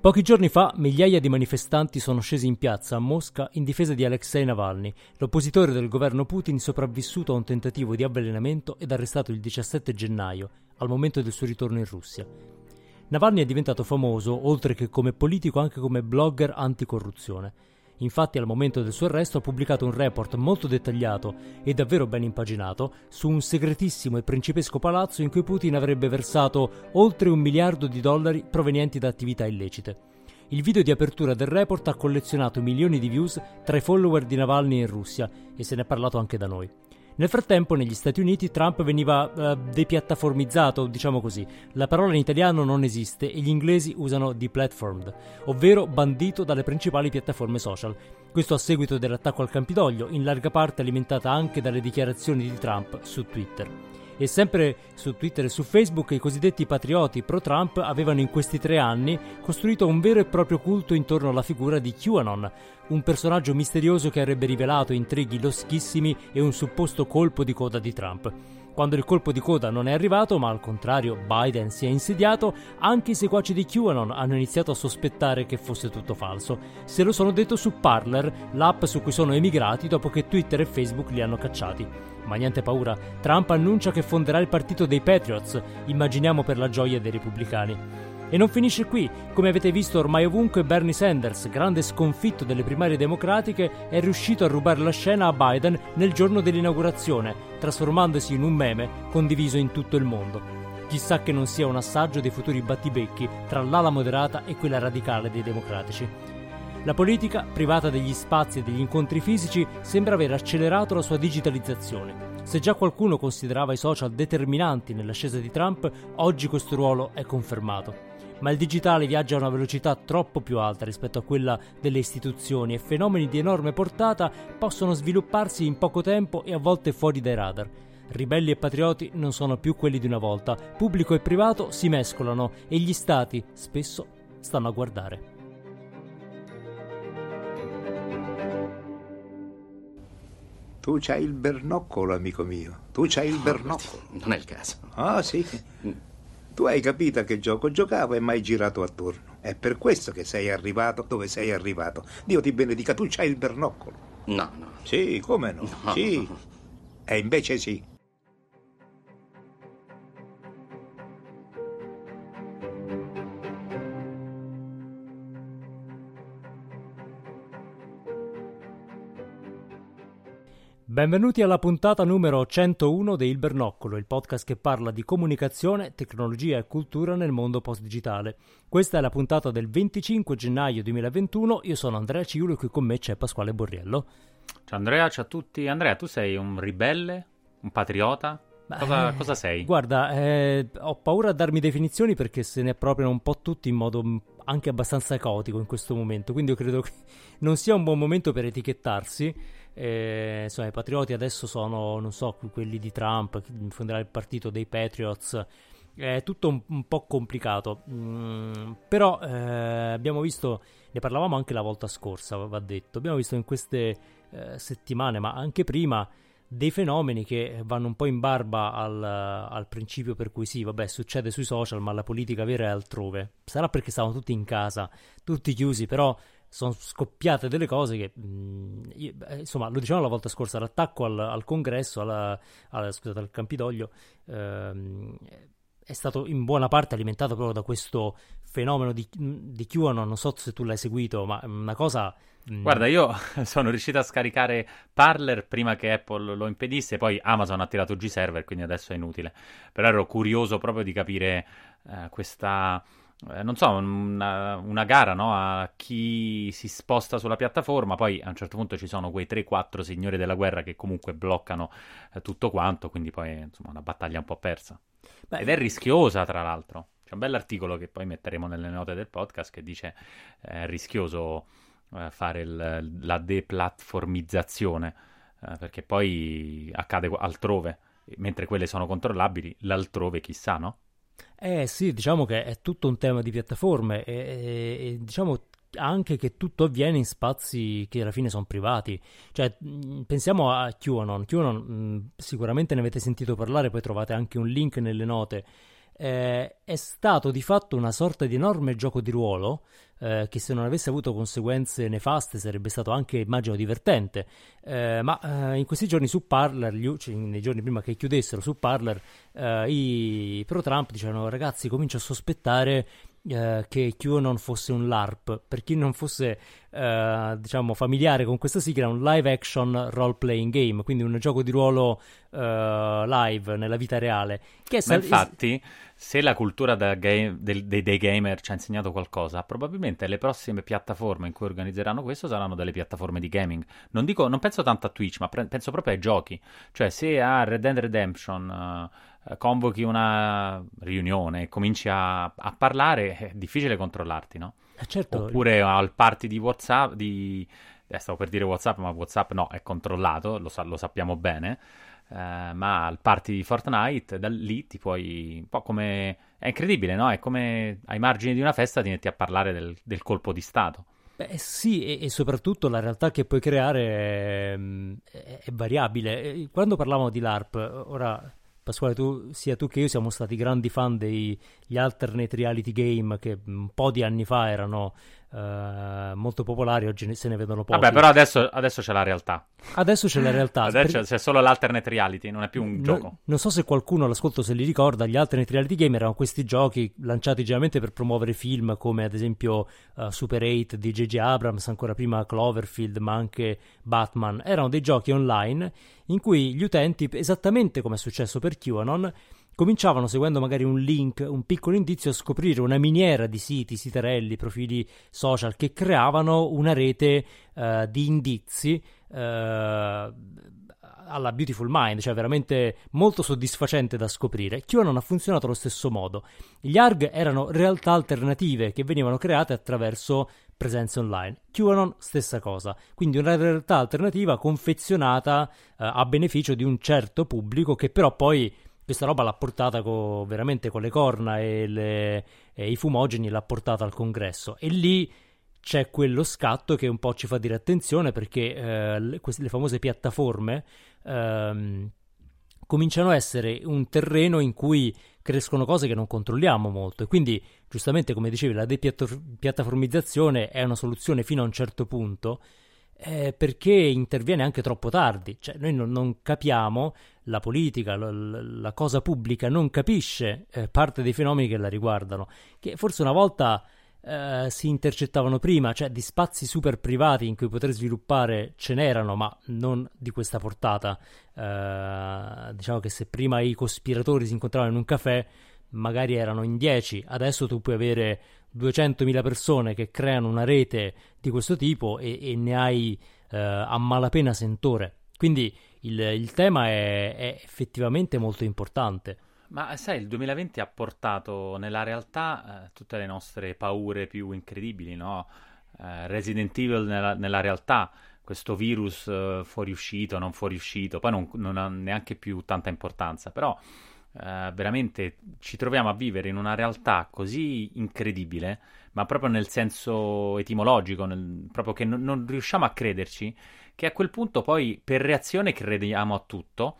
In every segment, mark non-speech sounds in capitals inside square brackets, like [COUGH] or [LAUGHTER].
Pochi giorni fa migliaia di manifestanti sono scesi in piazza a Mosca in difesa di Alexei Navalny, l'oppositore del governo Putin sopravvissuto a un tentativo di avvelenamento ed arrestato il 17 gennaio, al momento del suo ritorno in Russia. Navalny è diventato famoso, oltre che come politico, anche come blogger anticorruzione. Infatti al momento del suo arresto ha pubblicato un report molto dettagliato e davvero ben impaginato su un segretissimo e principesco palazzo in cui Putin avrebbe versato oltre un miliardo di dollari provenienti da attività illecite. Il video di apertura del report ha collezionato milioni di views tra i follower di Navalny in Russia e se ne è parlato anche da noi. Nel frattempo, negli Stati Uniti, Trump veniva uh, depiattaformizzato, diciamo così. La parola in italiano non esiste e gli inglesi usano deplatformed, ovvero bandito dalle principali piattaforme social. Questo a seguito dell'attacco al Campidoglio, in larga parte alimentata anche dalle dichiarazioni di Trump su Twitter. E sempre su Twitter e su Facebook i cosiddetti patrioti pro-Trump avevano in questi tre anni costruito un vero e proprio culto intorno alla figura di QAnon, un personaggio misterioso che avrebbe rivelato intrighi loschissimi e un supposto colpo di coda di Trump. Quando il colpo di coda non è arrivato, ma al contrario Biden si è insediato, anche i seguaci di QAnon hanno iniziato a sospettare che fosse tutto falso. Se lo sono detto su Parler, l'app su cui sono emigrati dopo che Twitter e Facebook li hanno cacciati. Ma niente paura, Trump annuncia che fonderà il partito dei Patriots, immaginiamo per la gioia dei repubblicani. E non finisce qui, come avete visto ormai ovunque Bernie Sanders, grande sconfitto delle primarie democratiche, è riuscito a rubare la scena a Biden nel giorno dell'inaugurazione, trasformandosi in un meme condiviso in tutto il mondo. Chissà che non sia un assaggio dei futuri battibecchi tra l'ala moderata e quella radicale dei democratici. La politica, privata degli spazi e degli incontri fisici, sembra aver accelerato la sua digitalizzazione. Se già qualcuno considerava i social determinanti nell'ascesa di Trump, oggi questo ruolo è confermato. Ma il digitale viaggia a una velocità troppo più alta rispetto a quella delle istituzioni e fenomeni di enorme portata possono svilupparsi in poco tempo e a volte fuori dai radar. Ribelli e patrioti non sono più quelli di una volta, pubblico e privato si mescolano e gli stati spesso stanno a guardare. Tu c'hai il bernoccolo, amico mio. Tu c'hai il No, bernoccolo. Non è il caso. Ah, sì. Tu hai capito a che gioco giocavo e mai girato attorno. È per questo che sei arrivato dove sei arrivato. Dio ti benedica, tu c'hai il bernoccolo. No, no. Sì, come no? No. Sì. E invece sì. Benvenuti alla puntata numero 101 di Il Bernoccolo, il podcast che parla di comunicazione, tecnologia e cultura nel mondo post-digitale. Questa è la puntata del 25 gennaio 2021. Io sono Andrea Ciulo e qui con me c'è Pasquale Borriello. Ciao Andrea, ciao a tutti. Andrea, tu sei un ribelle? Un patriota? Cosa, Eh, cosa sei? Guarda, eh, ho paura a darmi definizioni perché se ne appropriano un po' tutti in modo anche abbastanza caotico in questo momento, quindi io credo che non sia un buon momento per etichettarsi. Eh, insomma, i patrioti adesso sono, non so, quelli di Trump, fonderà il partito dei Patriots. È tutto un, un po' complicato, Mm, però eh, abbiamo visto, ne parlavamo anche la volta scorsa, va detto, abbiamo visto in queste eh, settimane, ma anche prima, dei fenomeni che vanno un po' in barba al, al principio per cui sì, vabbè, succede sui social, ma la politica vera è altrove. Sarà perché stavano tutti in casa, tutti chiusi, però sono scoppiate delle cose che, mh, eh, insomma, lo dicevamo la volta scorsa, l'attacco al, al congresso, alla, alla- scusate, al Campidoglio, ehm, è stato in buona parte alimentato proprio da questo fenomeno di, di QAnon, non so se tu l'hai seguito, ma una cosa... mh, Guarda, io [LAUGHS] sono riuscito a scaricare Parler prima che Apple lo impedisse, poi Amazon ha tirato giù i server, quindi adesso è inutile. Però ero curioso proprio di capire eh, questa, eh, non so, una, una gara, no? A chi si sposta sulla piattaforma. Poi a un certo punto ci sono quei 3-4 signori della guerra che comunque bloccano eh, tutto quanto, quindi poi insomma una battaglia un po' persa. beh, Ed è rischiosa, tra l'altro. C'è un bell'articolo che poi metteremo nelle note del podcast che dice eh, è rischioso eh, fare il- la deplatformizzazione, eh, perché poi accade altrove, mentre quelle sono controllabili, l'altrove chissà, no? Eh sì, diciamo che è tutto un tema di piattaforme e, e- e diciamo anche che tutto avviene in spazi che alla fine sono privati. Cioè, pensiamo a QAnon. QAnon, mh, sicuramente ne avete sentito parlare, poi trovate anche un link nelle note. Eh, è stato di fatto una sorta di enorme gioco di ruolo eh, che se non avesse avuto conseguenze nefaste sarebbe stato anche, immagino, divertente. Eh, ma eh, in questi giorni su Parler, cioè, nei giorni prima che chiudessero su Parler, eh, i pro-Trump dicevano ragazzi comincio a sospettare eh, che QAnon fosse un LARP. Per chi non fosse eh, diciamo familiare con questa sigla, è un live action role playing game, quindi un gioco di ruolo eh, live nella vita reale. Che Ma infatti, se la cultura game, del, dei, dei, gamer ci ha insegnato qualcosa, probabilmente le prossime piattaforme in cui organizzeranno questo saranno delle piattaforme di gaming. Non, dico, non penso tanto a Twitch, ma pre- penso proprio ai giochi. Cioè, se a Red Dead Redemption. Uh, convochi una riunione e cominci a, a, parlare, è difficile controllarti, no? Eh certo. Oppure al party di WhatsApp, di... Eh, stavo per dire WhatsApp, ma WhatsApp no, è controllato, lo, sa- lo sappiamo bene. Uh, ma al party di Fortnite, da lì ti puoi. Un po' come. È incredibile, no? È come ai margini di una festa ti metti a parlare del, del colpo di Stato. Beh, sì, e, e, soprattutto la realtà che puoi creare è, è, è variabile. Quando parlavamo di LARP, ora Pasquale, tu, sia tu che io siamo stati grandi fan degli alternate reality game che un po' di anni fa erano uh, molto popolari, oggi se ne vedono pochi. Vabbè, però adesso, adesso c'è la realtà. Adesso c'è la realtà. adesso per... c'è solo l'alternate reality, non è più un no, gioco. Non so se qualcuno all'ascolto se li ricorda, gli alternate reality game erano questi giochi lanciati generalmente per promuovere film come ad esempio uh, Super 8 di J.J. Abrams, ancora prima Cloverfield, ma anche Batman. Erano dei giochi online in cui gli utenti, esattamente come è successo per QAnon, cominciavano seguendo magari un link, un piccolo indizio a scoprire una miniera di siti, siterelli, profili social che creavano una rete uh, di indizi uh, alla Beautiful Mind, cioè veramente molto soddisfacente da scoprire. QAnon ha funzionato allo stesso modo. Gli ARG erano realtà alternative che venivano create attraverso presenze online. QAnon stessa cosa, quindi una realtà alternativa confezionata uh, a beneficio di un certo pubblico che però poi questa roba l'ha portata co, veramente con le corna e, le, e i fumogeni, l'ha portata al congresso. E lì c'è quello scatto che un po' ci fa dire attenzione perché eh, le, queste, le, famose piattaforme ehm, cominciano a essere un terreno in cui crescono cose che non controlliamo molto e quindi giustamente come dicevi la depiattaformizzazione è una soluzione fino a un certo punto eh, perché interviene anche troppo tardi, cioè noi non, non capiamo, la politica, la, la, cosa pubblica non capisce eh, parte dei fenomeni che la riguardano, che forse una volta eh, si intercettavano prima, cioè di spazi super privati in cui poter sviluppare ce n'erano, ma non di questa portata. Eh, diciamo che se prima i cospiratori si incontravano in un caffè, magari erano in 10, adesso tu puoi avere 200.000 persone che creano una rete di questo tipo e, e ne hai eh, a malapena sentore. Quindi il, il tema è, è, effettivamente molto importante. Ma sai, il 2020 ha portato nella realtà eh, tutte le nostre paure più incredibili, no? Eh, Resident Evil nella, nella, realtà, questo virus eh, fuoriuscito, non fuoriuscito, poi non, non ha neanche più tanta importanza, però Uh, veramente ci troviamo a vivere in una realtà così incredibile, ma proprio nel senso etimologico, nel, proprio che n- non riusciamo a crederci, che a quel punto poi per reazione crediamo a tutto,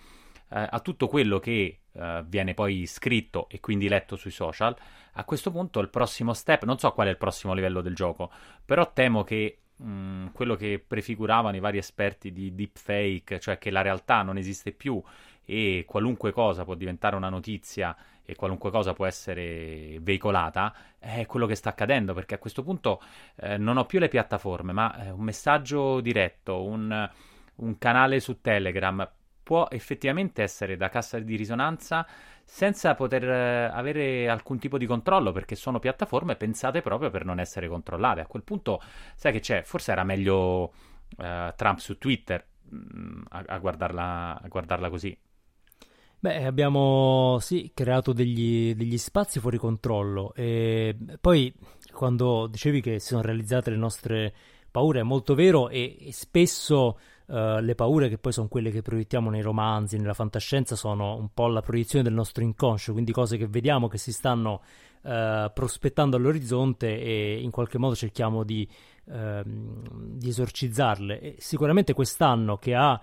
uh, a tutto quello che uh, viene poi scritto e quindi letto sui social. A questo punto il prossimo step, non so qual è il prossimo livello del gioco, però temo che mh, quello che prefiguravano i vari esperti di deepfake, cioè che la realtà non esiste più e qualunque cosa può diventare una notizia e qualunque cosa può essere veicolata, è quello che sta accadendo, perché a questo punto eh, non ho più le piattaforme, ma eh, un messaggio diretto, un, un, canale su Telegram può effettivamente essere da cassa di risonanza senza poter eh, avere alcun tipo di controllo, perché sono piattaforme pensate proprio per non essere controllate. A quel punto, sai che c'è? Forse era meglio eh, Trump su Twitter mm, a, a, guardarla, a guardarla così. Beh, abbiamo sì creato degli, degli, spazi fuori controllo e poi quando dicevi che si sono realizzate le nostre paure è molto vero e, e spesso uh, le paure che poi sono quelle che proiettiamo nei romanzi, nella fantascienza sono un po' la proiezione del nostro inconscio, quindi cose che vediamo che si stanno uh, prospettando all'orizzonte e in qualche modo cerchiamo di, uh, di esorcizzarle. E sicuramente quest'anno che ha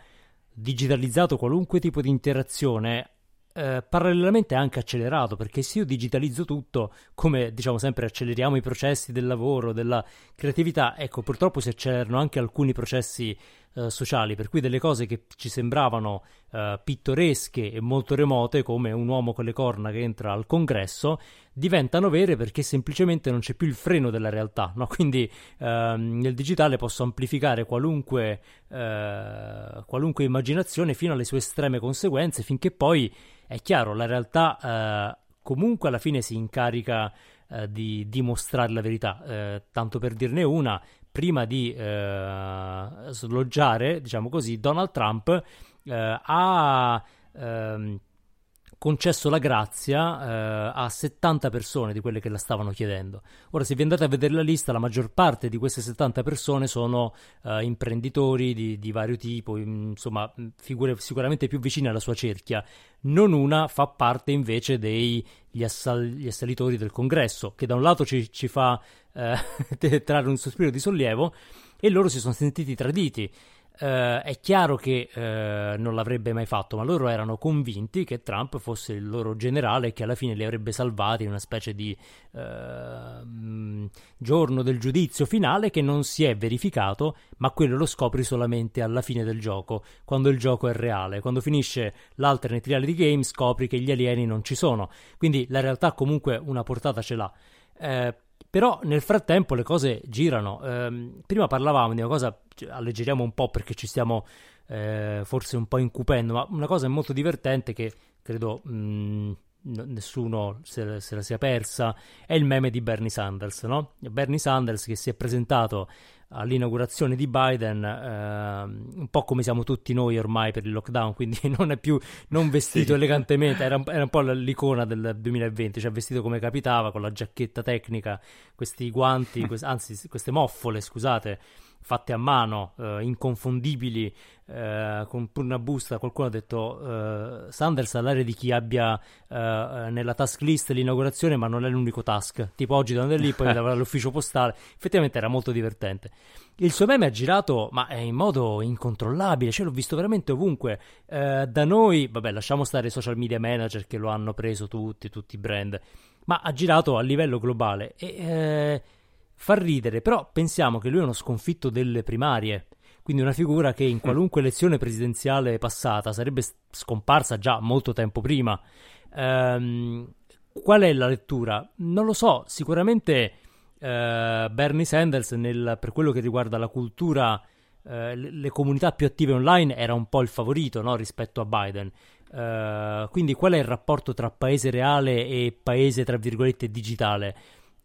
digitalizzato qualunque tipo di interazione eh, parallelamente anche accelerato perché se io digitalizzo tutto, come diciamo sempre acceleriamo i processi del lavoro, della creatività, ecco purtroppo si accelerano anche alcuni processi eh, sociali, per cui delle cose che ci sembravano eh, pittoresche e molto remote, come un uomo con le corna che entra al congresso, diventano vere perché semplicemente non c'è più il freno della realtà. No? [LAUGHS] Quindi ehm, nel digitale posso amplificare qualunque, eh, qualunque immaginazione fino alle sue estreme conseguenze, finché poi è chiaro, la realtà eh, comunque alla fine si incarica eh, di dimostrare la verità. Eh, tanto per dirne una, prima di eh, sloggiare, diciamo così, Donald Trump eh, ha ehm, concesso la grazia eh, a 70 persone di quelle che la stavano chiedendo. Ora, se vi andate a vedere la lista, la maggior parte di queste 70 persone sono eh, imprenditori di, di, vario tipo, insomma, figure sicuramente più vicine alla sua cerchia. Non una fa parte invece degli assal- assalitori del congresso, che da un lato ci, ci fa eh, [LAUGHS] trarre un sospiro di sollievo, e loro si sono sentiti traditi. Uh, è chiaro che uh, non l'avrebbe mai fatto, ma loro erano convinti che Trump fosse il loro generale e che alla fine li avrebbe salvati in una specie di uh, giorno del giudizio finale che non si è verificato, ma quello lo scopri solamente alla fine del gioco, quando il gioco è reale. Quando finisce l'alternate reality game scopri che gli alieni non ci sono, quindi la realtà comunque una portata ce l'ha. Eh, però nel frattempo le cose girano. Eh, prima parlavamo di una cosa, cioè, alleggeriamo un po' perché ci stiamo eh, forse un po' incupendo, ma una cosa molto divertente che credo mh, mm, nessuno se, se, la sia persa è il meme di Bernie Sanders, no? Bernie Sanders che si è presentato all'inaugurazione di Biden, eh, un po' come siamo tutti noi ormai per il lockdown, quindi [LAUGHS] non è più non vestito sì. elegantemente, era, era, un po' l'icona del 2020, cioè vestito come capitava, con la giacchetta tecnica, questi guanti, [LAUGHS] quest- anzi queste moffole, scusate, fatte a mano, eh, inconfondibili, eh, con una busta. Qualcuno ha detto eh, Sanders ha l'aria di chi abbia eh, nella task list l'inaugurazione, ma non è l'unico task. Tipo oggi devo andare lì, poi andare all'ufficio postale. Effettivamente era molto divertente. Il suo meme ha girato, ma in modo incontrollabile, cioè l'ho visto veramente ovunque. Eh, da noi, vabbè, lasciamo stare i social media manager che lo hanno preso tutti, tutti i brand, ma ha girato a livello globale e eh, fa ridere, però pensiamo che lui è uno sconfitto delle primarie, quindi una figura che in qualunque elezione presidenziale passata sarebbe scomparsa già molto tempo prima. Ehm, qual è la lettura? Non lo so, sicuramente eh, Bernie Sanders nel, per quello che riguarda la cultura, eh, le comunità più attive online era un po' il favorito no, rispetto a Biden. Uh, quindi qual è il rapporto tra paese reale e paese tra virgolette digitale?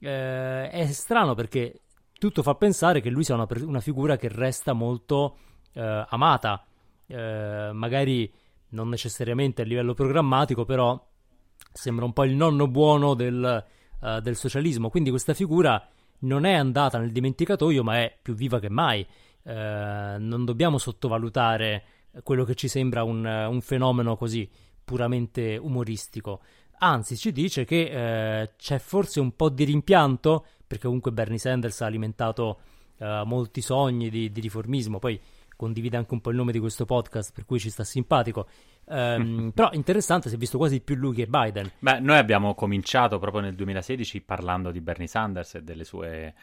Eh, è strano perché tutto fa pensare che lui sia una, una figura che resta molto eh, amata, eh, magari non necessariamente a livello programmatico, però sembra un po' il nonno buono del, uh, del, socialismo. Quindi questa figura non è andata nel dimenticatoio, ma è più viva che mai. Uh, non dobbiamo sottovalutare quello che ci sembra un, un fenomeno così puramente umoristico. Anzi, ci dice che eh, c'è forse un po' di rimpianto, perché comunque Bernie Sanders ha alimentato eh, molti sogni di, di, riformismo, poi condivide anche un po' il nome di questo podcast, per cui ci sta simpatico. Um, [LAUGHS] però interessante, si è visto quasi più lui che Biden. Beh, noi abbiamo cominciato proprio nel 2016 parlando di Bernie Sanders e delle sue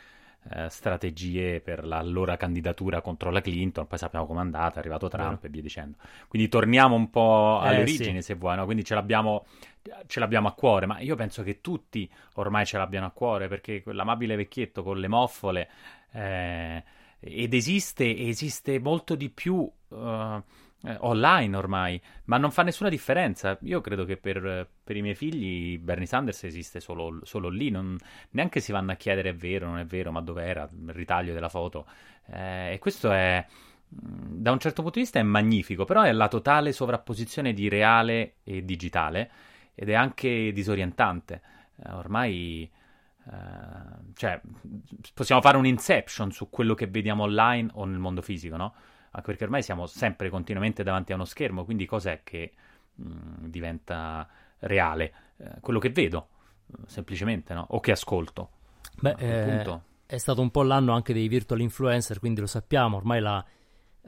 eh, strategie per l'allora candidatura contro la Clinton, poi sappiamo com'è andata, è arrivato Trump no. e via dicendo. Quindi torniamo un po' alle eh, origini, sì. se vuoi, no? quindi ce l'abbiamo, ce l'abbiamo a cuore, ma io penso che tutti ormai ce l'abbiano a cuore, perché quell'amabile vecchietto con le moffole, eh, ed esiste, esiste molto di più... Uh, online ormai, ma non fa nessuna differenza. Io credo che per, per i miei figli Bernie Sanders esiste solo, solo lì, non, neanche si vanno a chiedere è vero, non è vero, ma dov'era il ritaglio della foto. Eh, e questo è, mm, da un certo punto di vista, è magnifico, però è la totale sovrapposizione di reale e digitale ed è anche disorientante. Eh, ormai... Uh, cioè, possiamo fare un inception su quello che vediamo online o nel mondo fisico, no? anche perché ormai siamo sempre continuamente davanti a uno schermo, quindi cos'è che mh, mm, diventa reale? Eh, quello che vedo, semplicemente, no? O che ascolto. Beh, eh, è stato un po' l'anno anche dei virtual influencer, quindi lo sappiamo, ormai la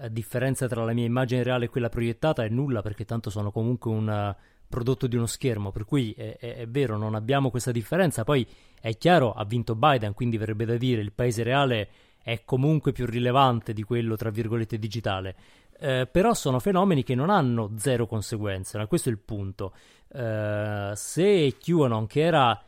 differenza tra la mia immagine reale e quella proiettata è nulla perché tanto sono comunque un prodotto di uno schermo, per cui è, è, è, vero, non abbiamo questa differenza. Poi è chiaro, ha vinto Biden, quindi verrebbe da dire il paese reale è comunque più rilevante di quello, tra virgolette, digitale. Eh, però sono fenomeni che non hanno zero conseguenze, no? questo è il punto. Eh, se QAnon, che era,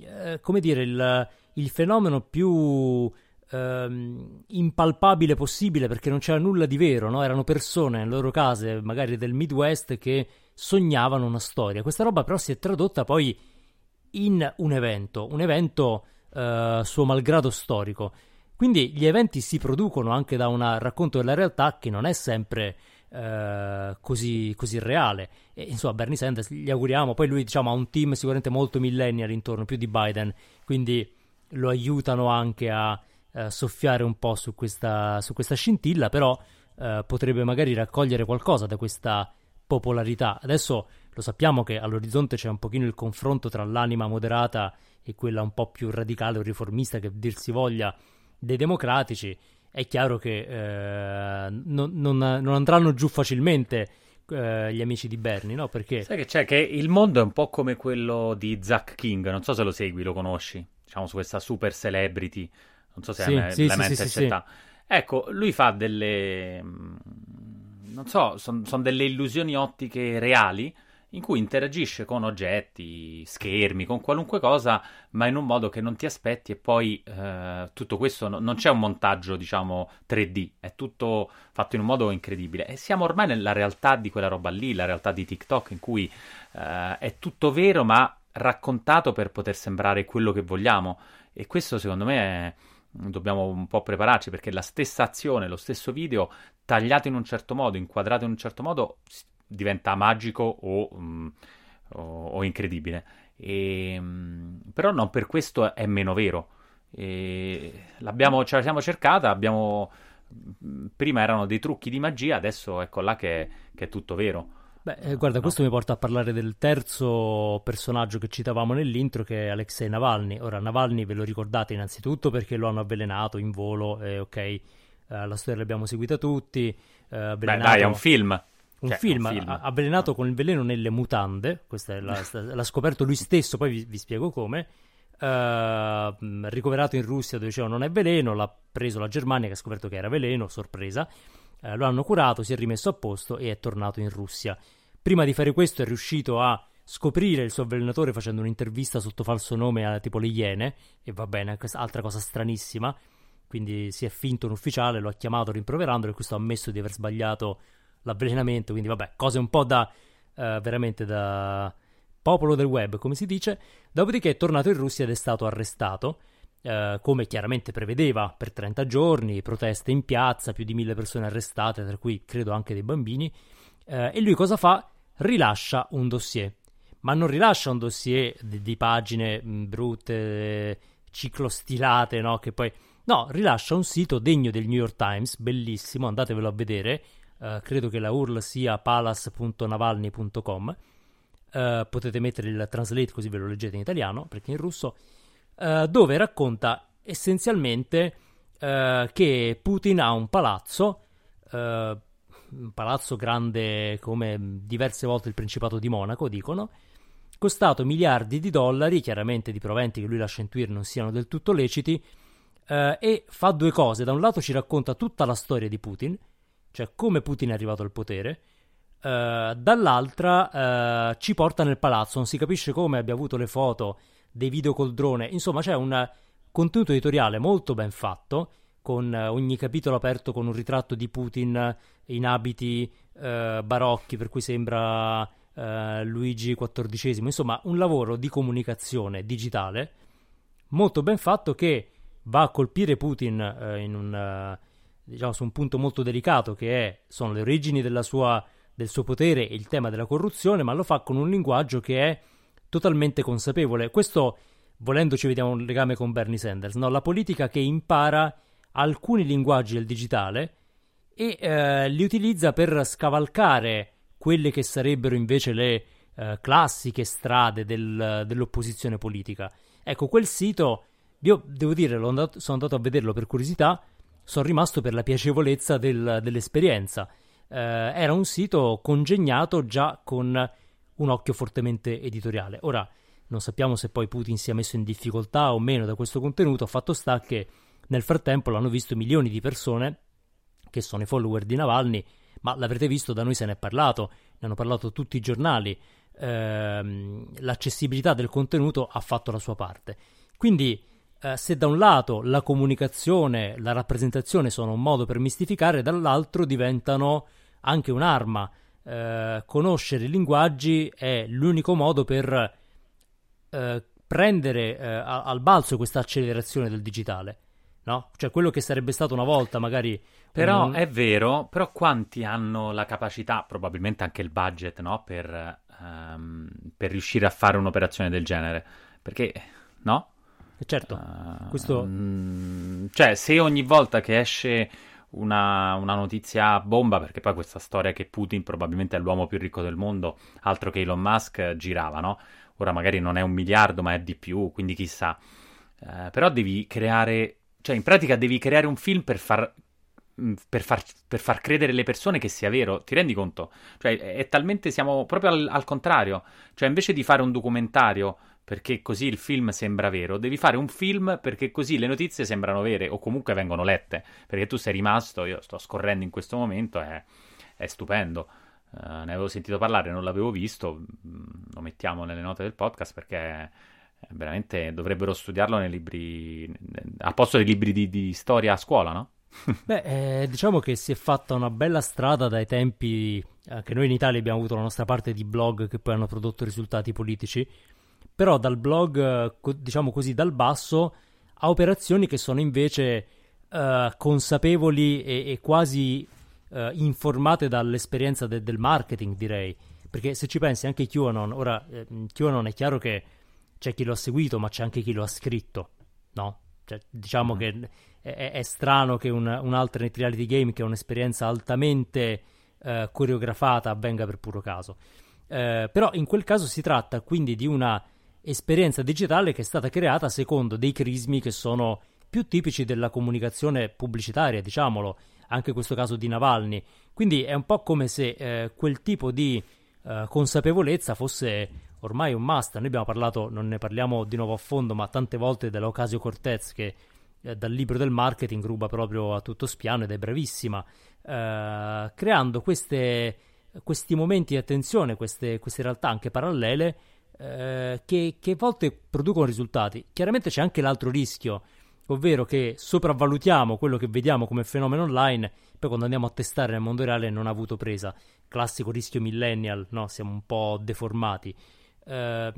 eh, come dire, il, il fenomeno più ehm, impalpabile possibile perché non c'era nulla di vero, no? erano persone nelle loro case, magari del Midwest, che sognavano una storia. Questa roba però si è tradotta poi in un evento, un evento eh, suo malgrado storico. Quindi gli eventi si producono anche da un racconto della realtà che non è sempre eh, così, così, reale. E insomma, Bernie Sanders gli auguriamo. Poi lui, diciamo, ha un team sicuramente molto millennial intorno, più di Biden, quindi lo aiutano anche a eh, soffiare un po' su questa, su questa scintilla, però eh, potrebbe magari raccogliere qualcosa da questa popolarità. Adesso lo sappiamo che all'orizzonte c'è un pochino il confronto tra l'anima moderata e quella un po' più radicale o riformista che dir si voglia dei democratici. È chiaro che eh, non, non, non, andranno giù facilmente eh, gli amici di Bernie, no? Perché... Sai che c'è? Che il mondo è un po' come quello di Zach King, non so se lo segui, lo conosci, diciamo su questa super celebrity, non so se sì, è sì, la sì, mente sì, sì, Ecco, lui fa delle non so, sono son delle illusioni ottiche reali in cui interagisce con oggetti, schermi, con qualunque cosa, ma in un modo che non ti aspetti e poi eh, tutto questo no, non c'è un montaggio, diciamo, 3D, è tutto fatto in un modo incredibile. E siamo ormai nella realtà di quella roba lì, la realtà di TikTok, in cui eh, è tutto vero, ma raccontato per poter sembrare quello che vogliamo. E questo secondo me è dobbiamo un po' prepararci perché la stessa azione, lo stesso video, tagliato in un certo modo, inquadrato in un certo modo, diventa magico o, um, o, o incredibile. E, um, però non per questo è meno vero. E l'abbiamo, ce la siamo cercata, abbiamo, prima erano dei trucchi di magia, adesso ecco là che, che è tutto vero. Beh, eh, guarda, no. questo mi porta a parlare del terzo personaggio che citavamo nell'intro, che è Alexei Navalny. Ora, Navalny ve lo ricordate innanzitutto perché lo hanno avvelenato in volo, eh, ok, eh, la storia l'abbiamo seguita tutti. Eh, Beh, dai, è un film. Un, cioè, film, un film, avvelenato con il veleno nelle mutande, questa la, l'ha scoperto lui stesso, poi vi, vi spiego come. Uh, ricoverato in Russia dove dicevano non è veleno, l'ha preso la Germania che ha scoperto che era veleno, sorpresa. Uh, lo hanno curato, si è rimesso a posto e è tornato in Russia. Prima di fare questo è riuscito a scoprire il suo avvelenatore facendo un'intervista sotto falso nome a tipo le Iene, e va bene, questa altra cosa stranissima. Quindi si è finto un ufficiale, lo ha chiamato rimproverandolo e questo ha ammesso di aver sbagliato l'avvelenamento. Quindi vabbè, cose un po' da uh, veramente da popolo del web, come si dice. Dopodiché è tornato in Russia ed è stato arrestato. Uh, come chiaramente prevedeva, per 30 giorni, proteste in piazza, più di mille persone arrestate, tra cui credo anche dei bambini. Uh, e lui cosa fa? rilascia un dossier. Ma non rilascia un dossier di, di pagine mh, brutte, ciclostilate, no? Che poi... No, rilascia un sito degno del New York Times, bellissimo, andatevelo a vedere. Uh, credo che la URL sia palace.navalny.com. Uh, eh, potete mettere il translate così ve lo leggete in italiano, perché in russo, uh, dove racconta essenzialmente che Putin ha un palazzo un palazzo grande come diverse volte il Principato di Monaco, dicono, costato miliardi di dollari, chiaramente di proventi che lui lascia intuire non siano del tutto leciti, eh, e fa due cose. Da un lato ci racconta tutta la storia di Putin, cioè come Putin è arrivato al potere, eh, dall'altra eh, ci porta nel palazzo, non si capisce come abbia avuto le foto dei video col drone, insomma c'è un contenuto editoriale molto ben fatto con eh, ogni capitolo aperto con un ritratto di Putin in abiti eh, barocchi, per cui sembra eh, Luigi XIV. Insomma, un lavoro di comunicazione digitale molto ben fatto che va a colpire Putin eh, un, eh, diciamo, su un punto molto delicato che è, sono le origini sua, del suo potere e il tema della corruzione, ma lo fa con un linguaggio che è totalmente consapevole. Questo, volendoci, vediamo un legame con Bernie Sanders, no? la politica che impara alcuni linguaggi del digitale e eh, li utilizza per scavalcare quelle che sarebbero invece le eh, classiche strade del, dell'opposizione politica. Ecco, quel sito, io devo dire, andato, sono andato a vederlo per curiosità, sono rimasto per la piacevolezza del, dell'esperienza. Eh, era un sito congegnato già con un occhio fortemente editoriale. Ora, non sappiamo se poi Putin sia messo in difficoltà o meno da questo contenuto, fatto sta che nel frattempo l'hanno visto milioni di persone che sono i follower di Navalny, ma l'avrete visto, da noi se ne è parlato, ne hanno parlato tutti i giornali, ehm, l'accessibilità del contenuto ha fatto la sua parte. Quindi, eh, se da un lato la comunicazione, la rappresentazione sono un modo per mistificare, dall'altro diventano anche un'arma. Eh, conoscere i linguaggi è l'unico modo per eh, prendere eh, al balzo questa accelerazione del digitale. No? Cioè quello che sarebbe stato una volta magari... Però un... è vero, però quanti hanno la capacità, probabilmente anche il budget, no? per, um, per riuscire a fare un'operazione del genere? Perché, no? Eh, certo, uh, questo... Um, cioè, se ogni volta che esce una, una, notizia bomba, perché poi questa storia che Putin probabilmente è l'uomo più ricco del mondo, altro che Elon Musk, girava, no? Ora magari non è un miliardo, ma è di più, quindi chissà. Uh, però devi creare, cioè in pratica devi creare un film per far, mm, per far, per far credere le persone che sia vero. Ti rendi conto? Cioè è, è talmente, siamo proprio al, al contrario. Cioè invece di fare un documentario perché così il film sembra vero, devi fare un film perché così le notizie sembrano vere o comunque vengono lette, perché tu sei rimasto, io sto scorrendo in questo momento, è, è stupendo. Uh, ne avevo sentito parlare, non l'avevo visto, mm, lo mettiamo nelle note del podcast perché veramente dovrebbero studiarlo nei libri, a posto dei libri di, di storia a scuola, no? [LAUGHS] Beh, eh, diciamo che si è fatta una bella strada dai tempi, anche noi in Italia abbiamo avuto la nostra parte di blog che poi hanno prodotto risultati politici, però dal blog, diciamo così, dal basso a operazioni che sono invece uh, consapevoli e, e quasi uh, informate dall'esperienza de- del marketing, direi. Perché se ci pensi anche QAnon, ora eh, QAnon è chiaro che c'è chi lo ha seguito, ma c'è anche chi lo ha scritto, no? Cioè, diciamo mm-hmm. che è, è, strano che un, un alternate reality game, che è un'esperienza altamente uh, coreografata, avvenga per puro caso. Uh, però in quel caso si tratta quindi di una esperienza digitale che è stata creata secondo dei crismi che sono più tipici della comunicazione pubblicitaria, diciamolo, anche in questo caso di Navalny. Quindi è un po' come se eh, quel tipo di eh, consapevolezza fosse ormai un must. Noi abbiamo parlato, non ne parliamo di nuovo a fondo, ma tante volte dell'Ocasio Cortez che eh, dal libro del marketing ruba proprio a tutto spiano ed è bravissima, eh, creando queste, questi momenti di attenzione, queste, queste realtà anche parallele eh, che, che a volte producono risultati. Chiaramente c'è anche l'altro rischio, ovvero che sopravvalutiamo quello che vediamo come fenomeno online, poi quando andiamo a testare nel mondo reale non ha avuto presa. Classico rischio millennial, no? Siamo un po' deformati. Uh,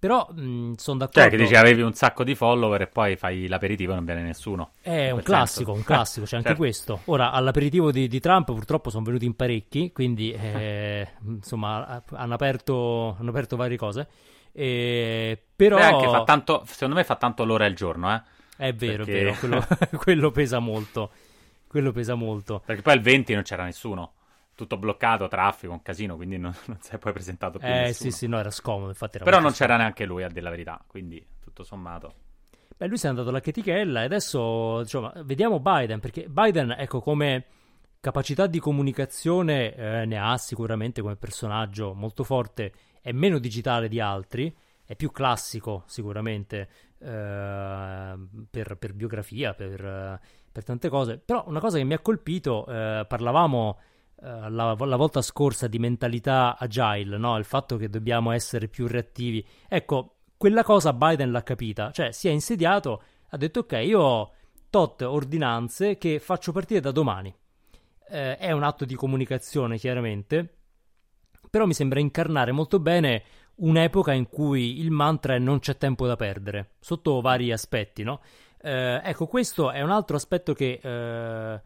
però sono d'accordo. Cioè, che dici avevi un sacco di follower e poi fai l'aperitivo e non viene nessuno. È un classico, senso. un classico, c'è anche certo. questo. Ora, all'aperitivo di, di, Trump purtroppo sono venuti in parecchi, quindi eh, [LAUGHS] insomma hanno aperto, hanno aperto varie cose. E, però... Beh, tanto, secondo me fa tanto l'ora al giorno, eh. È vero, Perché... è vero, quello, [LAUGHS] quello pesa molto. Quello pesa molto. Perché poi al 20 non c'era nessuno tutto bloccato, traffico, un casino, quindi non, non si è poi presentato più eh, nessuno. sì, sì, no, era scomodo, infatti era Però non c'era neanche lui, a dire la verità, quindi tutto sommato. Beh, lui si è andato alla chetichella e adesso, diciamo, vediamo Biden, perché Biden, ecco, come capacità di comunicazione eh, ne ha sicuramente come personaggio molto forte, è meno digitale di altri, è più classico sicuramente eh, per, per, biografia, per, per, tante cose, però una cosa che mi ha colpito, eh, parlavamo la, la, volta scorsa di mentalità agile, no? il fatto che dobbiamo essere più reattivi. Ecco, quella cosa Biden l'ha capita, cioè si è insediato, ha detto ok, io ho tot ordinanze che faccio partire da domani. Eh, è un atto di comunicazione, chiaramente, però mi sembra incarnare molto bene un'epoca in cui il mantra è non c'è tempo da perdere, sotto vari aspetti, no? Eh, ecco, questo è un altro aspetto che eh,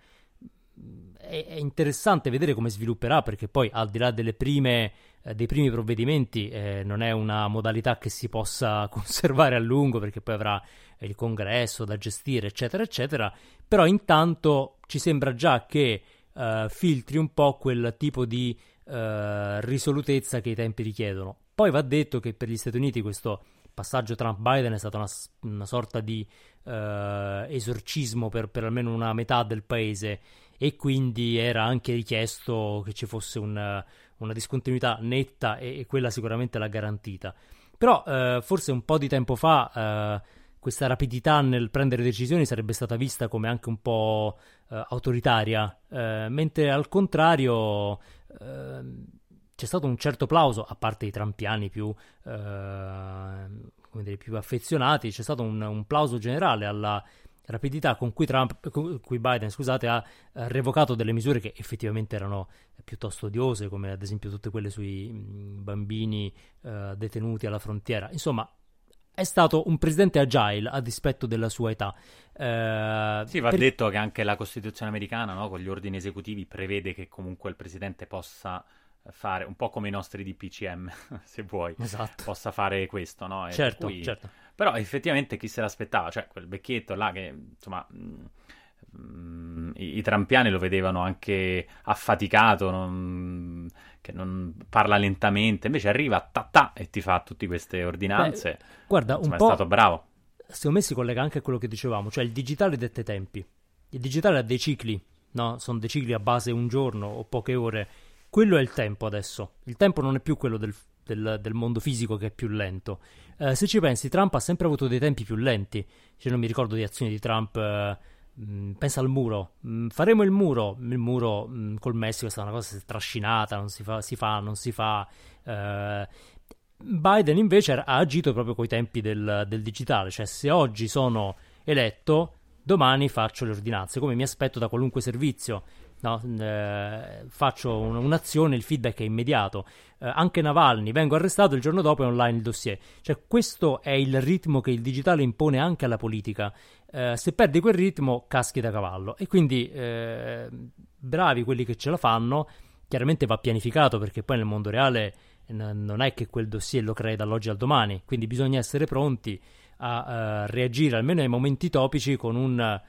è, è, interessante vedere come svilupperà, perché poi al di là prime, eh, dei primi provvedimenti eh, non è una modalità che si possa [LAUGHS] conservare a lungo, perché poi avrà il congresso da gestire, eccetera, eccetera. Però intanto ci sembra già che eh, filtri un po' quel tipo di eh, risolutezza che i tempi richiedono. Poi va detto che per gli Stati Uniti questo passaggio Trump-Biden è stata una, una sorta di eh, esorcismo per, per, almeno una metà del paese e quindi era anche richiesto che ci fosse un, una discontinuità netta e, e quella sicuramente l'ha garantita. Però eh, forse un po' di tempo fa eh, questa rapidità nel prendere decisioni sarebbe stata vista come anche un po' eh, autoritaria, eh, mentre al contrario ehm, c'è stato un certo plauso, a parte i trampiani più, eh, dire, più affezionati, c'è stato un, un plauso generale alla rapidità con cui, Trump, con cui Biden scusate, ha revocato delle misure che effettivamente erano piuttosto odiose, come ad esempio tutte quelle sui mm, bambini uh, detenuti alla frontiera. Insomma, è stato un presidente agile a dispetto della sua età. Uh, sì, va per... detto che anche la Costituzione americana, no, con gli ordini esecutivi, prevede che comunque il presidente possa fare un po' come i nostri DPCM, [LAUGHS] se vuoi, esatto. possa fare questo, no? E certo, cui... certo. Però effettivamente chi se l'aspettava, cioè quel vecchietto là che insomma mh, mh, i, i, trampiani lo vedevano anche affaticato, non, che non parla lentamente, invece arriva ta ta e ti fa tutte queste ordinanze. Beh, guarda, insomma, un po'... è stato bravo. Secondo me si collega anche a quello che dicevamo, cioè il digitale dette tempi. Il digitale ha dei cicli, no? Sono dei cicli a base un giorno o poche ore. Quello è il tempo adesso. Il tempo non è più quello del, del, del mondo fisico che è più lento. Eh, se ci pensi, Trump ha sempre avuto dei tempi più lenti. Cioè, non mi ricordo di azioni di Trump. Eh, mh, pensa al muro. Mh, faremo il muro. Il muro mh, col Messico è stata una cosa trascinata. Non si fa, si fa, non si fa. Eh, Biden invece ha agito proprio coi tempi del, del digitale. Cioè, se oggi sono eletto, domani faccio le ordinanze, come mi aspetto da qualunque servizio no? eh, faccio un, un'azione, il feedback è immediato. Eh, anche Navalny, vengo arrestato, il giorno dopo è online il dossier. Cioè, questo è il ritmo che il digitale impone anche alla politica. Eh, se perdi quel ritmo, caschi da cavallo. E quindi, eh, bravi quelli che ce la fanno. Chiaramente va pianificato perché poi nel mondo reale non è che quel dossier lo crei dall'oggi al domani, quindi bisogna essere pronti a uh, reagire almeno ai momenti topici con un,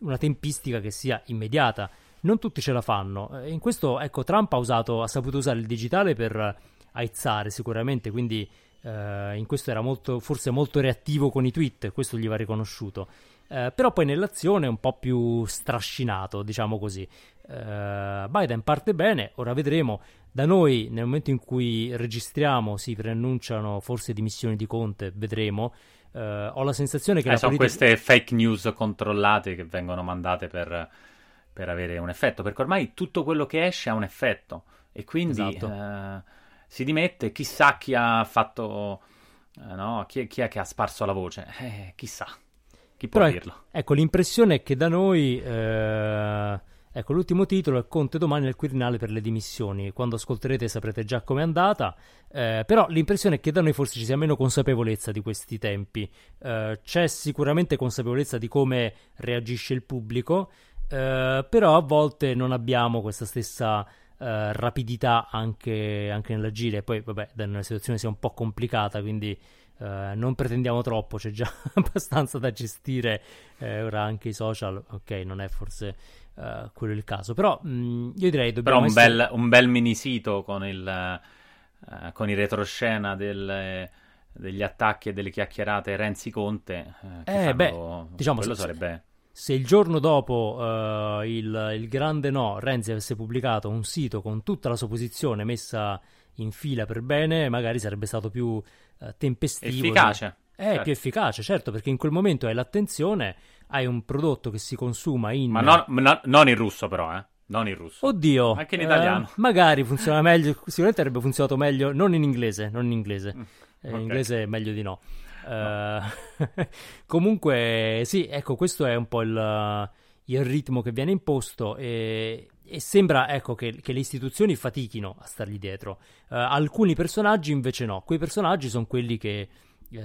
una tempistica che sia immediata non tutti ce la fanno. Eh, in questo, ecco, Trump ha, usato, ha saputo usare il digitale per aizzare sicuramente, quindi eh, in questo era molto, forse molto reattivo con i tweet, questo gli va riconosciuto. Eh, però poi nell'azione è un po' più strascinato, diciamo così. Eh, Biden parte bene, ora vedremo. Da noi, nel momento in cui registriamo, si preannunciano forse dimissioni di Conte, vedremo. Uh, ho la sensazione che... Eh, la sono politica... queste fake news controllate che vengono mandate per per avere un effetto, perché ormai tutto quello che esce ha un effetto e quindi esatto. eh, si dimette, chissà chi ha fatto, eh, no? chi, chi, è che ha sparso la voce, eh, chissà, chi può Però, dirlo. Ecco, l'impressione è che da noi... Eh, ecco, l'ultimo titolo è Conte domani nel Quirinale per le dimissioni. Quando ascolterete saprete già com'è andata. Eh, però l'impressione è che da noi forse ci sia meno consapevolezza di questi tempi. Eh, c'è sicuramente consapevolezza di come reagisce il pubblico. Eh, però a volte non abbiamo questa stessa uh, rapidità anche, anche nell'agire. Poi, vabbè, la situazione sia un po' complicata, quindi uh, non pretendiamo troppo, c'è già [LAUGHS] abbastanza da gestire. ora anche i social, ok, non è forse quello il caso. Però mh, mm, io direi dobbiamo. Però un, essere... bel, un bel mini sito con il, con il retroscena del degli attacchi e delle chiacchierate Renzi Conte eh, eh beh, diciamo quello sarebbe se il giorno dopo uh, il, il, grande no Renzi avesse pubblicato un sito con tutta la sua posizione messa in fila per bene, magari sarebbe stato più uh, tempestivo. Efficace. Di... Eh, certo. più efficace, certo, perché in quel momento hai l'attenzione, hai un prodotto che si consuma in... Ma non, no, non in russo però, eh. Non in russo. Oddio. Anche in italiano. Eh, magari funziona meglio, sicuramente avrebbe funzionato meglio, non in inglese, non in inglese. Mm, okay. In inglese è meglio di no. Uh, [LAUGHS] comunque, sì, ecco, questo è un po' il, il ritmo che viene imposto e, e sembra ecco, che, che, le istituzioni fatichino a stargli dietro. Uh, alcuni personaggi invece no, quei personaggi sono quelli che, uh,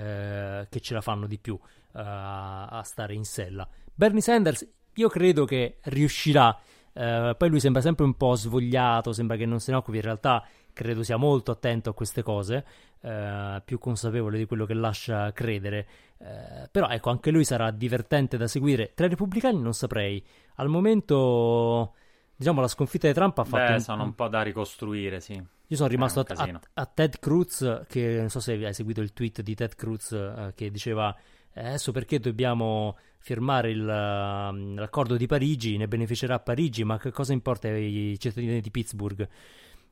che ce la fanno di più a stare in sella. Bernie Sanders, io credo che riuscirà. poi lui sembra sempre un po' svogliato, sembra che non se ne occupi. In realtà credo sia molto attento a queste cose, eh, più consapevole di quello che lascia credere. Eh, però ecco, anche lui sarà divertente da seguire. Tra i repubblicani non saprei. Al momento, diciamo, la sconfitta di Trump ha fatto... Beh, un... sono un po' da ricostruire, sì. Io sono rimasto a, a, a, Ted Cruz, che non so se hai seguito il tweet di Ted Cruz, eh, che diceva eh, adesso perché dobbiamo firmare il, uh, l'accordo di Parigi, ne beneficerà Parigi, ma che cosa importa ai cittadini di Pittsburgh?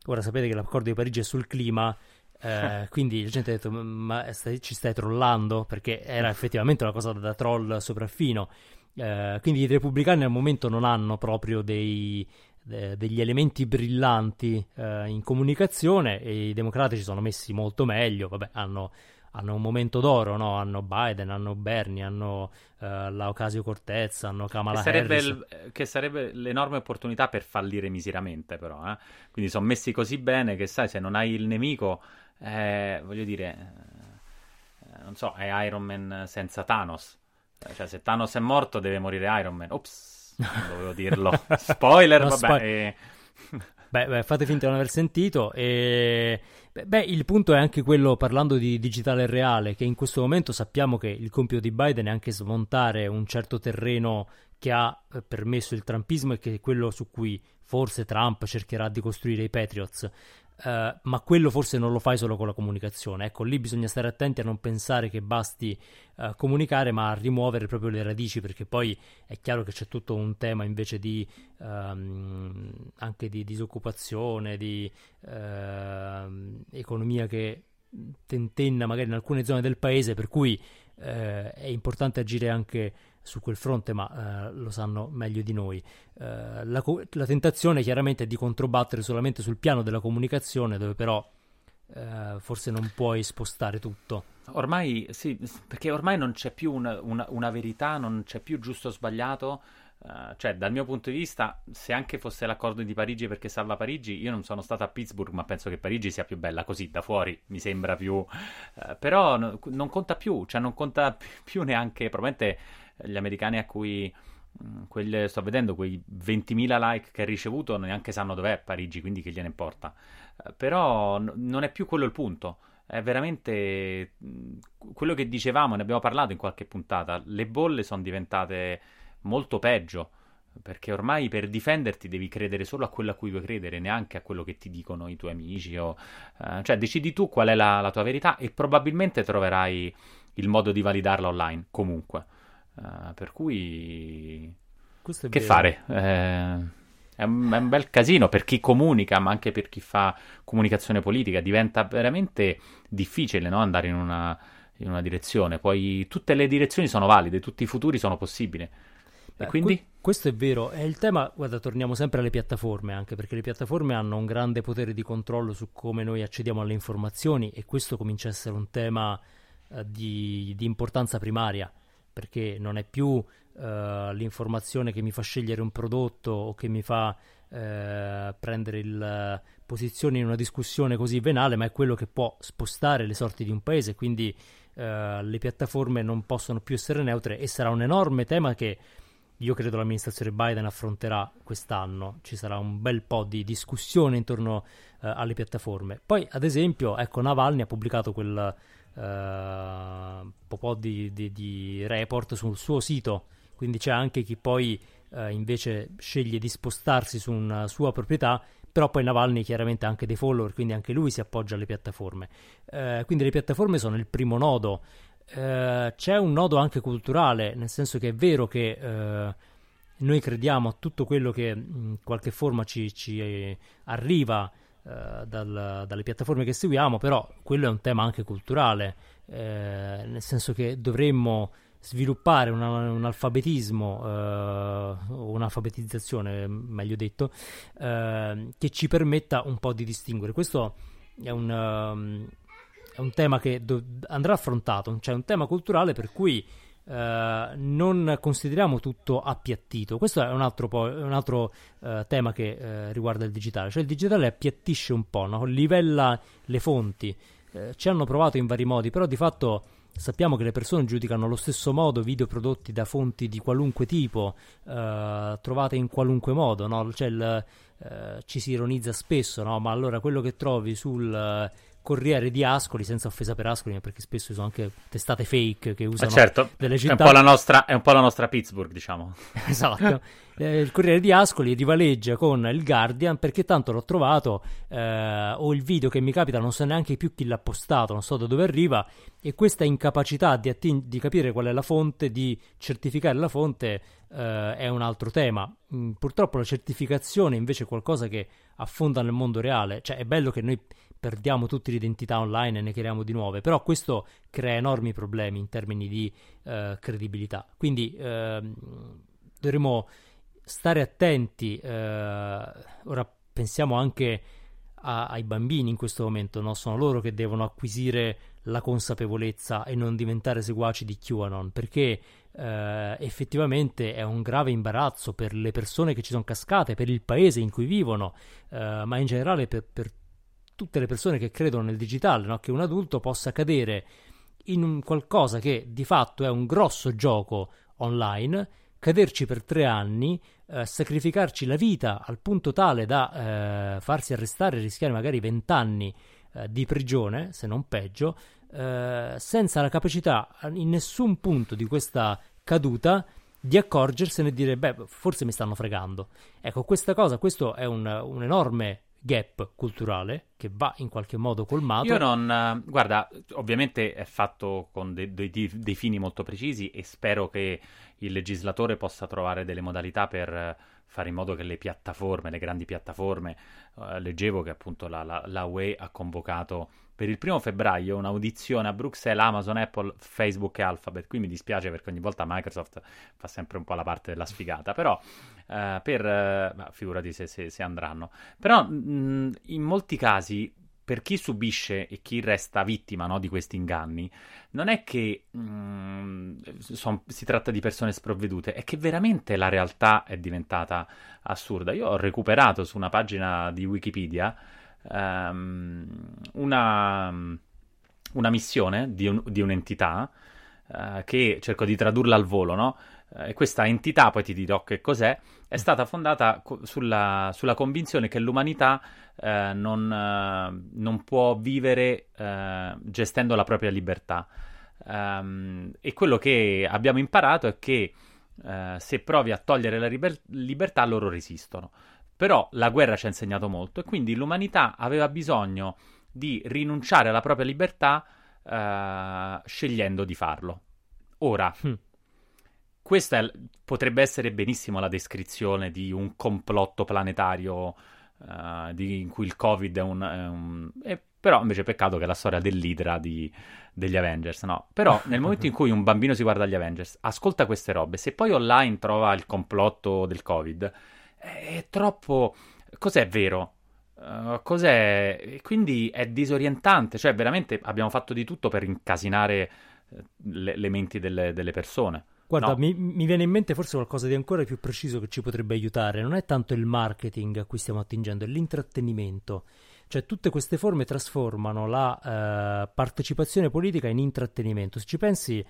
Ora sapete che l'accordo di Parigi è sul clima, eh, [LAUGHS] quindi la gente ha detto: Ma stai, ci stai trollando? Perché era effettivamente una cosa da troll sopraffino. Eh, quindi i repubblicani al momento non hanno proprio dei, de, degli elementi brillanti eh, in comunicazione e i democratici sono messi molto meglio. Vabbè, hanno, hanno un momento d'oro, no? hanno Biden, hanno Bernie, hanno uh, l'Ocasio Cortez, hanno Kamala che sarebbe Harris. Il, che sarebbe l'enorme opportunità per fallire miseramente, però. Eh? Quindi sono messi così bene che, sai, se non hai il nemico eh, voglio dire, eh, non so, è Iron Man senza Thanos. Cioè, se Thanos è morto, deve morire Iron Man. Ops, non dovevo dirlo. [LAUGHS] Spoiler, vabbè. Spo- eh. beh, beh, fate finta di non aver sentito. E... Beh, il punto è anche quello, parlando di digitale reale, che in questo momento sappiamo che il compito di Biden è anche smontare un certo terreno che ha eh, permesso il trumpismo e che è quello su cui forse Trump cercherà di costruire i Patriots. Uh, ma quello forse non lo fai solo con la comunicazione. Ecco, lì bisogna stare attenti a non pensare che basti uh, comunicare, ma a rimuovere proprio le radici, perché poi è chiaro che c'è tutto un tema invece di um, anche di disoccupazione, di uh, economia che tentenna magari in alcune zone del paese, per cui eh, è importante agire anche su quel fronte, ma eh, lo sanno meglio di noi. Eh, la, la, tentazione chiaramente è di controbattere solamente sul piano della comunicazione, dove però eh, forse non puoi spostare tutto. Ormai sì, perché ormai non c'è più una, una, una verità, non c'è più giusto o sbagliato. Uh, cioè, dal mio punto di vista, se anche fosse l'accordo di Parigi perché salva Parigi, io non sono stato a Pittsburgh, ma penso che Parigi sia più bella così, da fuori mi sembra più. Uh, però no, non conta più, cioè non conta [LAUGHS] più neanche. Probabilmente gli americani a cui mm, quelle, sto vedendo quei 20.000 like che ha ricevuto neanche sanno dov'è Parigi, quindi che gliene importa. Uh, però n- non è più quello il punto. È veramente mm, quello che dicevamo, ne abbiamo parlato in qualche puntata. Le bolle sono diventate molto peggio. Perché ormai per difenderti devi credere solo a quello a cui vuoi credere, neanche a quello che ti dicono i tuoi amici. O, uh, cioè, decidi tu qual è la, la, tua verità e probabilmente troverai il modo di validarla online comunque. Uh, per cui, che vero. fare? Eh, è, un, è un bel casino per chi comunica, ma anche per chi fa comunicazione politica. Diventa veramente difficile no? andare in una, in una direzione. Poi tutte le direzioni sono valide, tutti i futuri sono possibili. E quindi? Que- questo è vero, è il tema, guarda, torniamo sempre alle piattaforme, anche perché le piattaforme hanno un grande potere di controllo su come noi accediamo alle informazioni e questo comincia a essere un tema uh, di, di importanza primaria perché non è più uh, l'informazione che mi fa scegliere un prodotto o che mi fa uh, prendere il, posizione in una discussione così venale, ma è quello che può spostare le sorti di un paese, quindi uh, le piattaforme non possono più essere neutre e sarà un enorme tema che io credo l'amministrazione Biden affronterà quest'anno. Ci sarà un bel po' di discussione intorno alle piattaforme. Poi, ad esempio, ecco, Navalny ha pubblicato quel uh, un po' di, di, di, report sul suo sito, quindi c'è anche chi poi uh, invece sceglie di spostarsi su una sua proprietà, però poi Navalny chiaramente ha anche dei follower, quindi anche lui si appoggia alle piattaforme. Uh, quindi le piattaforme sono il primo nodo. c'è un nodo anche culturale, nel senso che è vero che noi crediamo a tutto quello che in qualche forma ci, ci arriva eh, dal, dalle piattaforme che seguiamo, però quello è un tema anche culturale, eh, nel senso che dovremmo sviluppare una, un alfabetismo eh, un'alfabetizzazione, meglio detto, eh, che ci permetta un po' di distinguere. Questo è un, um, è un tema che do- andrà affrontato, cioè un tema culturale per cui Uh, non consideriamo tutto appiattito. Questo è un altro, po- un altro uh, tema che uh, riguarda il digitale, cioè il digitale appiattisce un po', no? livella le fonti. ci hanno provato in vari modi, però di fatto sappiamo che le persone giudicano allo stesso modo video prodotti da fonti di qualunque tipo, trovate in qualunque modo, no? cioè il, ci si ironizza spesso, no? ma allora quello che trovi sul Corriere di Ascoli, senza offesa per Ascoli, perché spesso sono anche testate fake che usano eh certo, delle città. È un, po' la nostra, è un po' la nostra Pittsburgh, diciamo. [LAUGHS] esatto. Eh, il Corriere di Ascoli rivaleggia con il Guardian perché tanto l'ho trovato, eh, o il video che mi capita, non so neanche più chi l'ha postato, non so da dove arriva, e questa incapacità di, atting- di capire qual è la fonte, di certificare la fonte, eh, è un altro tema. Mm, purtroppo la certificazione invece è qualcosa che affonda nel mondo reale, cioè è bello che noi perdiamo tutte le identità online e ne creiamo di nuove, però questo crea enormi problemi in termini di uh, credibilità. Quindi uh, dovremo stare attenti, uh, ora pensiamo anche a, ai bambini in questo momento, no? sono loro che devono acquisire la consapevolezza e non diventare seguaci di QAnon, perché eh, effettivamente è un grave imbarazzo per le persone che ci sono cascate, per il paese in cui vivono, eh, ma in generale per, per tutte le persone che credono nel digitale, no? che un adulto possa cadere in qualcosa che di fatto è un grosso gioco online, caderci per tre anni, eh, sacrificarci la vita al punto tale da eh, farsi arrestare e rischiare magari vent'anni eh, di prigione, se non peggio, eh, senza la capacità in nessun punto di questa caduta di accorgersene e dire, beh, forse mi stanno fregando. Ecco, questa cosa, questo è un, un enorme gap culturale che va in qualche modo colmato. Io non. Guarda, ovviamente è fatto con dei, dei, dei, fini molto precisi e spero che il legislatore possa trovare delle modalità per fare in modo che le piattaforme, le grandi piattaforme, eh, leggevo che appunto la, la, la UE ha convocato per il primo febbraio un'audizione a Bruxelles, Amazon, Apple, Facebook e Alphabet. Qui mi dispiace perché ogni volta Microsoft fa sempre un po' la parte della sfigata, però eh, per... Eh, figurati se, se, se, andranno. Però mh, in molti casi per chi subisce e chi resta vittima no, di questi inganni, non è che mh, son, si tratta di persone sprovvedute, è che veramente la realtà è diventata assurda. Io ho recuperato su una pagina di Wikipedia um, una, una, missione di, un, di un'entità uh, che cerco di tradurla al volo, no? Uh, e questa entità, poi ti dirò che cos'è, è stata fondata co- sulla, sulla, convinzione che l'umanità uh, non, non, può vivere gestendo la propria libertà. Um, e quello che abbiamo imparato è che se provi a togliere la liber- libertà loro resistono. Però la guerra ci ha insegnato molto e quindi l'umanità aveva bisogno di rinunciare alla propria libertà uh, scegliendo di farlo. Ora, hm. questa è, potrebbe essere benissimo la descrizione di un complotto planetario uh, di, in cui il Covid è un... È un è, però invece peccato che è la storia dell'Idra di, degli Avengers, no? Però [LAUGHS] nel momento in cui un bambino si guarda gli Avengers, ascolta queste robe, se poi online trova il complotto del Covid è troppo... Cos'è vero? Uh, cos'è? Quindi è disorientante, cioè veramente abbiamo fatto di tutto per incasinare eh, le, le menti delle, delle, persone. Guarda, no. mi, mi, viene in mente forse qualcosa di ancora più preciso che ci potrebbe aiutare. Non è tanto il marketing a cui stiamo attingendo, è l'intrattenimento. Cioè tutte queste forme trasformano la uh, partecipazione politica in intrattenimento. Se ci pensi,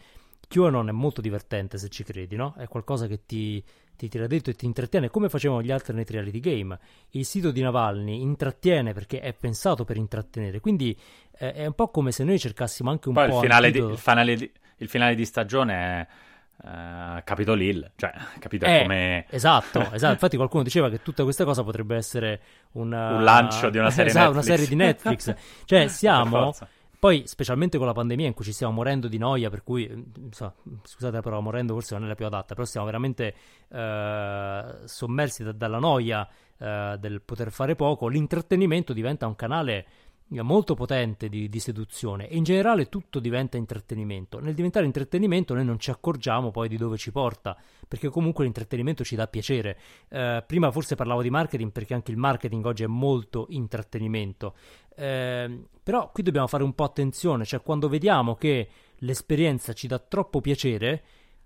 QAnon è molto divertente se ci credi, no? È qualcosa che ti, ti tira dentro e ti intrattiene come facevano gli alternate reality game. Il sito di Navalny intrattiene perché è pensato per intrattenere, quindi eh, è un po' come se noi cercassimo anche un Poi po' il finale, di, il, finale di, il finale di stagione è Uh, Capitol Hill, cioè, capito eh, come... Esatto, [LAUGHS] esatto, infatti qualcuno diceva che tutta questa cosa potrebbe essere una... un lancio di una [LAUGHS] serie esatto, Netflix. una serie di Netflix. [LAUGHS] cioè, siamo poi, specialmente con la pandemia in cui ci stiamo morendo di noia, per cui, insomma, scusate la parola morendo forse non è la più adatta, però stiamo veramente eh, sommersi da, dalla noia eh, del poter fare poco, l'intrattenimento diventa un canale molto potente di, di, seduzione e in generale tutto diventa intrattenimento. Nel diventare intrattenimento noi non ci accorgiamo poi di dove ci porta, perché comunque l'intrattenimento ci dà piacere. Eh, prima forse parlavo di marketing perché anche il marketing oggi è molto intrattenimento, eh, però qui dobbiamo fare un po' attenzione, cioè quando vediamo che l'esperienza ci dà troppo piacere,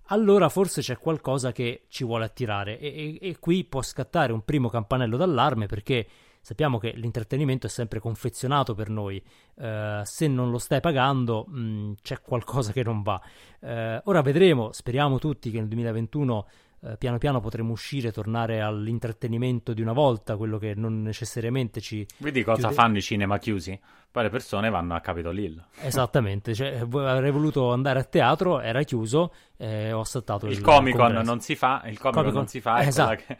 allora forse c'è qualcosa che ci vuole attirare e, e, e qui può scattare un primo campanello d'allarme perché sappiamo che l'intrattenimento è sempre confezionato per noi, uh, se non lo stai pagando mh, c'è qualcosa che non va. Uh, ora vedremo, speriamo tutti che nel 2021 uh, eh, piano piano potremo uscire, tornare all'intrattenimento di una volta, quello che non necessariamente ci... Vedi cosa chiude... fanno i cinema chiusi? Poi le persone vanno a Capitol Hill. Esattamente, cioè, avrei voluto andare a teatro, era chiuso, eh, ho saltato il, il Comic Con non si fa, il Comic Con non si fa, esatto. Che...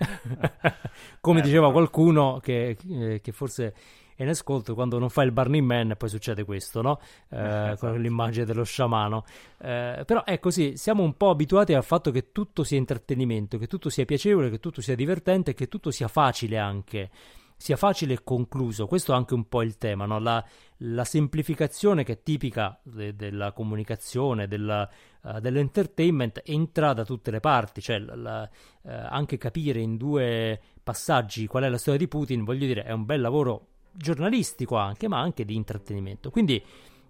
[LAUGHS] Come eh, diceva qualcuno che, eh, che forse è in ascolto quando non fa il Burning Man poi succede questo, no? Eh, esatto. Con l'immagine dello sciamano. Eh, però è così, siamo un po' abituati al fatto che tutto sia intrattenimento, che tutto sia piacevole, che tutto sia divertente, che tutto sia facile anche sia facile e concluso. Questo è anche un po' il tema, no? la, la, semplificazione che è tipica de, della comunicazione, della, uh, dell'entertainment, entra da tutte le parti, cioè la, uh, anche capire in due passaggi qual è la storia di Putin, voglio dire, è un bel lavoro giornalistico anche, ma anche di intrattenimento. Quindi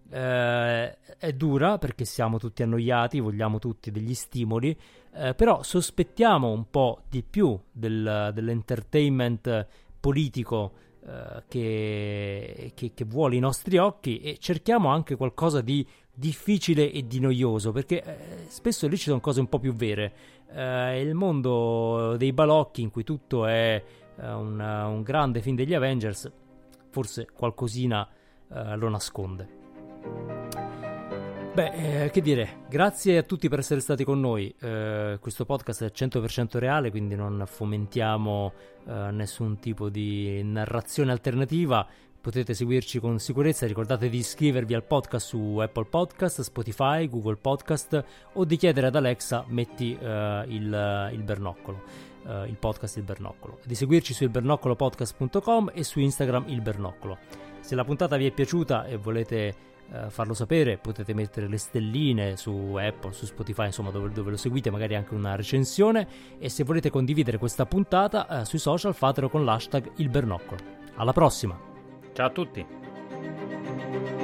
eh, è dura perché siamo tutti annoiati, vogliamo tutti degli stimoli, eh, però sospettiamo un po' di più del, dell'entertainment politico eh, che, che, che, vuole i nostri occhi e cerchiamo anche qualcosa di difficile e di noioso perché eh, spesso lì ci sono cose un po' più vere. Eh, il mondo dei balocchi in cui tutto è eh, un, un, grande film degli Avengers forse qualcosina eh, lo nasconde. Beh, eh, che dire, grazie a tutti per essere stati con noi. Eh, questo podcast è 100% reale, quindi non fomentiamo eh, nessun tipo di narrazione alternativa. Potete seguirci con sicurezza. Ricordate di iscrivervi al podcast su Apple Podcast, Spotify, Google Podcast o di chiedere ad Alexa metti eh, il, il, bernoccolo, eh, il podcast Il Bernoccolo. Di seguirci su ilbernoccolopodcast.com e su Instagram Il Bernoccolo. Se la puntata vi è piaciuta e volete eh, farlo sapere, potete mettere le stelline su Apple, su Spotify, insomma dove, dove, lo seguite, magari anche una recensione e se volete condividere questa puntata eh, sui social fatelo con l'hashtag il bernoccolo. Alla prossima! Ciao a tutti!